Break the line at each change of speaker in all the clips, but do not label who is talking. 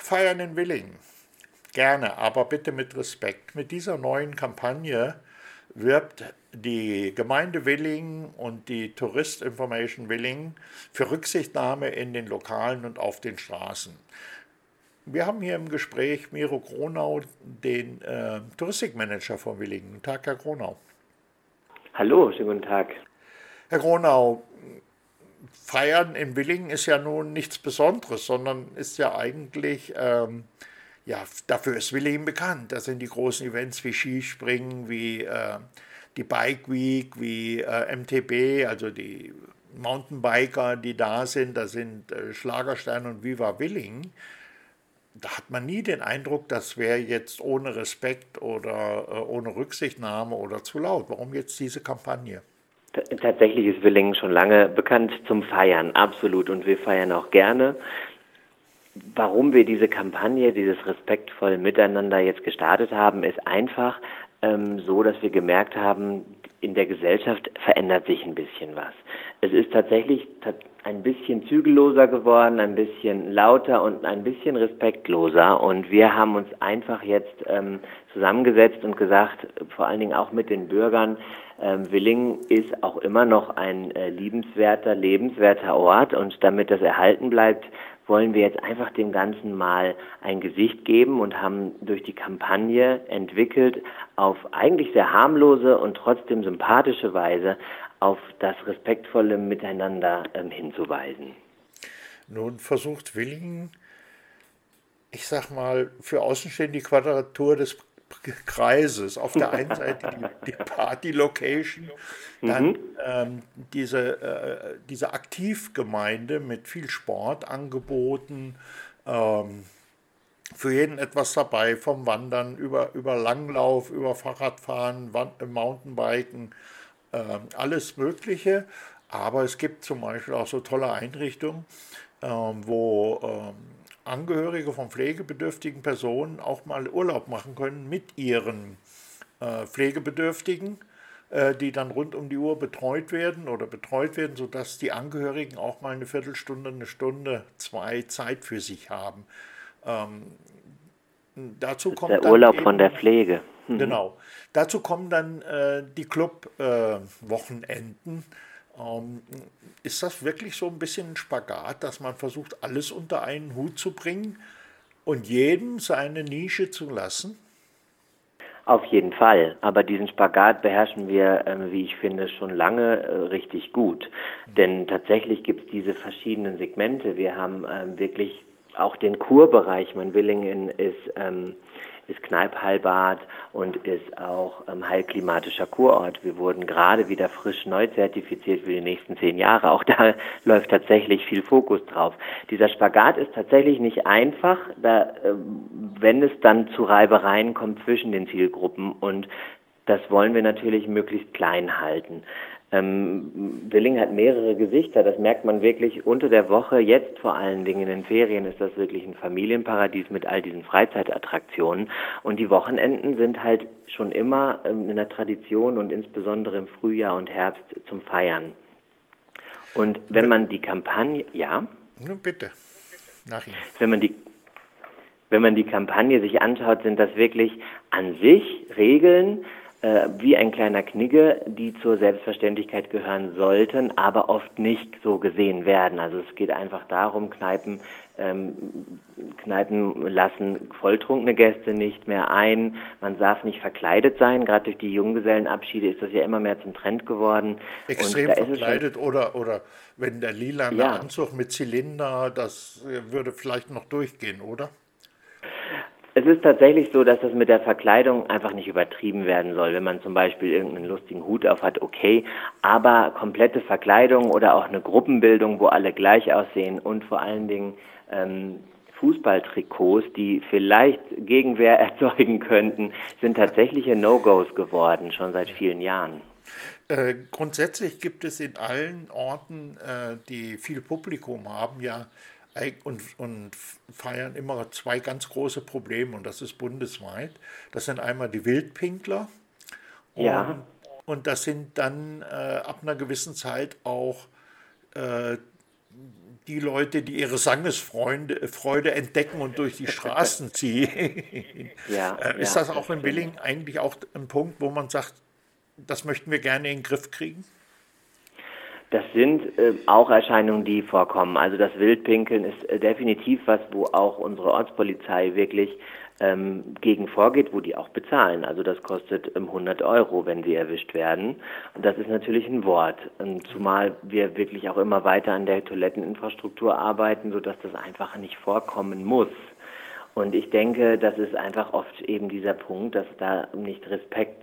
Feiern in Willingen. Gerne, aber bitte mit Respekt. Mit dieser neuen Kampagne wirbt die Gemeinde Willingen und die Tourist Information Willingen für Rücksichtnahme in den Lokalen und auf den Straßen. Wir haben hier im Gespräch Miro Gronau, den äh, Touristikmanager von Willingen. Guten Tag, Herr Gronau.
Hallo, schönen guten Tag.
Herr Gronau, Feiern in Willingen ist ja nun nichts Besonderes, sondern ist ja eigentlich, ähm, ja, dafür ist Willingen bekannt. Da sind die großen Events wie Skispringen, wie äh, die Bike Week, wie äh, MTB, also die Mountainbiker, die da sind, da sind äh, Schlagerstein und Viva Willingen. Da hat man nie den Eindruck, das wäre jetzt ohne Respekt oder äh, ohne Rücksichtnahme oder zu laut. Warum jetzt diese Kampagne?
Tatsächlich ist Willingen schon lange bekannt zum Feiern, absolut. Und wir feiern auch gerne. Warum wir diese Kampagne, dieses respektvolle Miteinander jetzt gestartet haben, ist einfach ähm, so, dass wir gemerkt haben, in der Gesellschaft verändert sich ein bisschen was. Es ist tatsächlich ein bisschen zügelloser geworden, ein bisschen lauter und ein bisschen respektloser. Und wir haben uns einfach jetzt ähm, zusammengesetzt und gesagt, vor allen Dingen auch mit den Bürgern, ähm, Willingen ist auch immer noch ein äh, liebenswerter, lebenswerter Ort und damit das erhalten bleibt, wollen wir jetzt einfach dem Ganzen mal ein Gesicht geben und haben durch die Kampagne entwickelt, auf eigentlich sehr harmlose und trotzdem sympathische Weise auf das respektvolle Miteinander ähm, hinzuweisen.
Nun versucht Willingen, ich sag mal, für Außenstehende die Quadratur des Kreises. Auf der einen Seite die, die Party-Location, dann mhm. ähm, diese, äh, diese Aktivgemeinde mit viel Sportangeboten, ähm, für jeden etwas dabei, vom Wandern über, über Langlauf, über Fahrradfahren, Wand, Mountainbiken, äh, alles Mögliche. Aber es gibt zum Beispiel auch so tolle Einrichtungen, äh, wo ähm, Angehörige von pflegebedürftigen Personen auch mal Urlaub machen können mit ihren äh, Pflegebedürftigen, äh, die dann rund um die Uhr betreut werden oder betreut werden, sodass die Angehörigen auch mal eine Viertelstunde, eine Stunde, zwei Zeit für sich haben. Ähm, dazu kommt
der Urlaub eben, von der Pflege.
Mhm. Genau. Dazu kommen dann äh, die Club-Wochenenden. Ähm, ist das wirklich so ein bisschen ein Spagat, dass man versucht, alles unter einen Hut zu bringen und jedem seine Nische zu lassen?
Auf jeden Fall. Aber diesen Spagat beherrschen wir, äh, wie ich finde, schon lange äh, richtig gut. Denn tatsächlich gibt es diese verschiedenen Segmente. Wir haben ähm, wirklich auch den Kurbereich. Mein Willingen ist ähm, ist Kneipheilbad und ist auch ähm, heilklimatischer Kurort. Wir wurden gerade wieder frisch neu zertifiziert für die nächsten zehn Jahre. Auch da läuft tatsächlich viel Fokus drauf. Dieser Spagat ist tatsächlich nicht einfach, da, äh, wenn es dann zu Reibereien kommt zwischen den Zielgruppen und das wollen wir natürlich möglichst klein halten. Ähm, Willing hat mehrere Gesichter, das merkt man wirklich unter der Woche. Jetzt vor allen Dingen in den Ferien ist das wirklich ein Familienparadies mit all diesen Freizeitattraktionen. Und die Wochenenden sind halt schon immer ähm, in der Tradition und insbesondere im Frühjahr und Herbst zum Feiern. Und wenn man die Kampagne, ja?
Nun bitte, nach Ihnen.
Wenn man die wenn man die Kampagne sich anschaut, sind das wirklich an sich Regeln, äh, wie ein kleiner Knigge, die zur Selbstverständlichkeit gehören sollten, aber oft nicht so gesehen werden. Also es geht einfach darum, Kneipen, ähm, Kneipen lassen volltrunkene Gäste nicht mehr ein. Man darf nicht verkleidet sein. Gerade durch die Junggesellenabschiede ist das ja immer mehr zum Trend geworden.
Extrem verkleidet oder, oder wenn der lila ja. Anzug mit Zylinder, das würde vielleicht noch durchgehen, oder?
Es ist tatsächlich so, dass das mit der Verkleidung einfach nicht übertrieben werden soll. Wenn man zum Beispiel irgendeinen lustigen Hut auf hat, okay, aber komplette Verkleidung oder auch eine Gruppenbildung, wo alle gleich aussehen und vor allen Dingen ähm, Fußballtrikots, die vielleicht Gegenwehr erzeugen könnten, sind tatsächliche No-Gos geworden, schon seit vielen Jahren.
Äh, grundsätzlich gibt es in allen Orten, äh, die viel Publikum haben, ja und, und feiern immer zwei ganz große Probleme und das ist bundesweit. Das sind einmal die Wildpinkler und, ja. und das sind dann äh, ab einer gewissen Zeit auch äh, die Leute, die ihre Sangesfreude entdecken und durch die Straßen ziehen. Ja, äh, ist ja, das auch in Willingen eigentlich auch ein Punkt, wo man sagt, das möchten wir gerne in den Griff kriegen?
Das sind äh, auch Erscheinungen, die vorkommen. Also das Wildpinkeln ist äh, definitiv was, wo auch unsere Ortspolizei wirklich ähm, gegen vorgeht, wo die auch bezahlen. Also das kostet ähm, 100 Euro, wenn sie erwischt werden. Und das ist natürlich ein Wort. Und zumal wir wirklich auch immer weiter an der Toiletteninfrastruktur arbeiten, sodass das einfach nicht vorkommen muss. Und ich denke, das ist einfach oft eben dieser Punkt, dass da nicht Respekt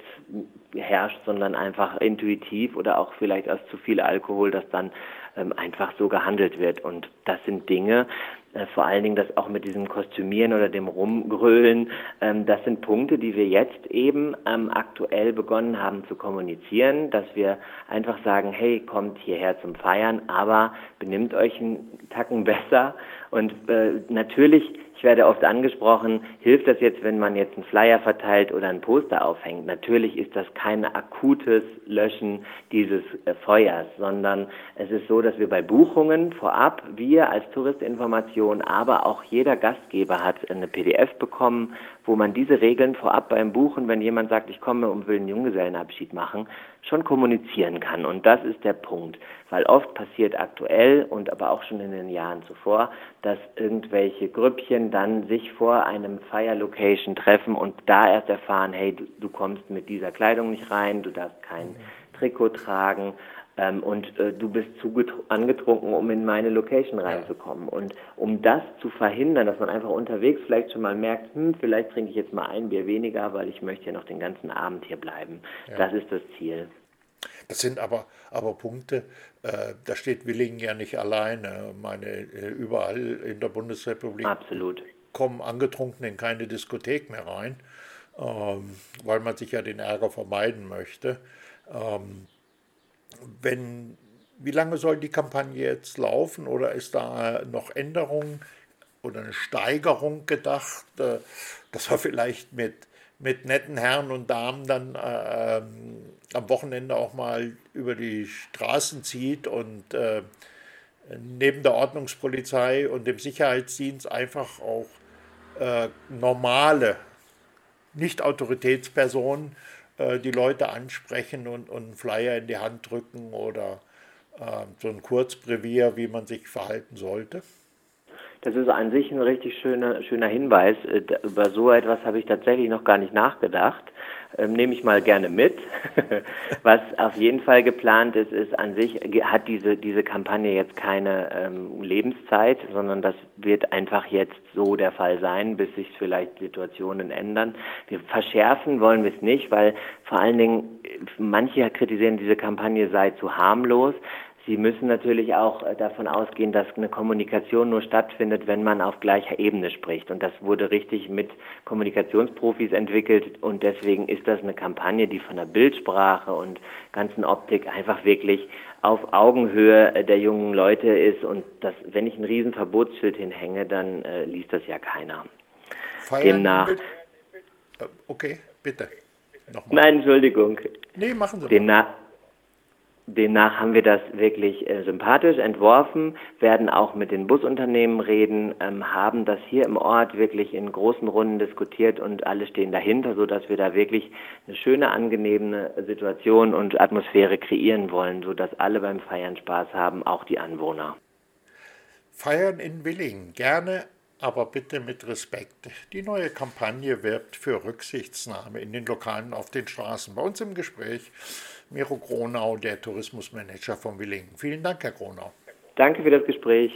herrscht, sondern einfach intuitiv oder auch vielleicht aus zu viel Alkohol, dass dann ähm, einfach so gehandelt wird. Und das sind Dinge, äh, vor allen Dingen das auch mit diesem Kostümieren oder dem Rumgrölen, ähm, das sind Punkte, die wir jetzt eben ähm, aktuell begonnen haben zu kommunizieren, dass wir einfach sagen, hey, kommt hierher zum Feiern, aber benimmt euch einen Tacken besser. Und äh, natürlich ich werde oft angesprochen, hilft das jetzt, wenn man jetzt einen Flyer verteilt oder ein Poster aufhängt? Natürlich ist das kein akutes Löschen dieses äh, Feuers, sondern es ist so, dass wir bei Buchungen vorab, wir als Touristinformation, aber auch jeder Gastgeber hat eine PDF bekommen, wo man diese Regeln vorab beim Buchen, wenn jemand sagt, ich komme und will einen Junggesellenabschied machen, schon kommunizieren kann. Und das ist der Punkt, weil oft passiert aktuell und aber auch schon in den Jahren zuvor, dass irgendwelche Grüppchen dann sich vor einem Fire-Location treffen und da erst erfahren, hey, du, du kommst mit dieser Kleidung nicht rein, du darfst kein Trikot tragen ähm, und äh, du bist zu angetrunken, um in meine Location reinzukommen. Und um das zu verhindern, dass man einfach unterwegs vielleicht schon mal merkt, hm, vielleicht trinke ich jetzt mal ein Bier weniger, weil ich möchte ja noch den ganzen Abend hier bleiben. Ja. Das ist das Ziel.
Das sind aber, aber Punkte, äh, da steht Willingen ja nicht alleine. Meine, äh, überall in der Bundesrepublik
Absolut.
kommen Angetrunken in keine Diskothek mehr rein, ähm, weil man sich ja den Ärger vermeiden möchte. Ähm, wenn, wie lange soll die Kampagne jetzt laufen oder ist da noch Änderung oder eine Steigerung gedacht, äh, dass wir vielleicht mit, mit netten Herren und Damen dann äh, ähm, am Wochenende auch mal über die Straßen zieht und äh, neben der Ordnungspolizei und dem Sicherheitsdienst einfach auch äh, normale, nicht Autoritätspersonen äh, die Leute ansprechen und, und einen Flyer in die Hand drücken oder äh, so ein Kurzbrevier, wie man sich verhalten sollte?
Das ist an sich ein richtig schöner, schöner Hinweis. Äh, über so etwas habe ich tatsächlich noch gar nicht nachgedacht. Ähm, nehme ich mal gerne mit. Was auf jeden Fall geplant ist, ist an sich, hat diese, diese Kampagne jetzt keine ähm, Lebenszeit, sondern das wird einfach jetzt so der Fall sein, bis sich vielleicht Situationen ändern. Wir verschärfen wollen wir es nicht, weil vor allen Dingen manche kritisieren, diese Kampagne sei zu harmlos. Sie müssen natürlich auch äh, davon ausgehen, dass eine Kommunikation nur stattfindet, wenn man auf gleicher Ebene spricht. Und das wurde richtig mit Kommunikationsprofis entwickelt. Und deswegen ist das eine Kampagne, die von der Bildsprache und ganzen Optik einfach wirklich auf Augenhöhe der jungen Leute ist. Und das, wenn ich ein riesen Verbotsschild hinhänge, dann äh, liest das ja keiner.
Feiern Demnach. Äh, okay, bitte.
Nochmal. Nein, Entschuldigung.
Nee, machen Sie
Demnach, Demnach haben wir das wirklich äh, sympathisch entworfen, werden auch mit den Busunternehmen reden, ähm, haben das hier im Ort wirklich in großen Runden diskutiert und alle stehen dahinter, sodass wir da wirklich eine schöne, angenehme Situation und Atmosphäre kreieren wollen, sodass alle beim Feiern Spaß haben, auch die Anwohner.
Feiern in Willingen, gerne, aber bitte mit Respekt. Die neue Kampagne wirbt für Rücksichtsnahme in den Lokalen auf den Straßen. Bei uns im Gespräch Miro Gronau, der Tourismusmanager von Willingen. Vielen Dank, Herr Gronau.
Danke für das Gespräch.